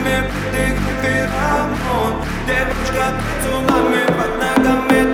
мне дых, ты рамон Девочка, цунами под ногами,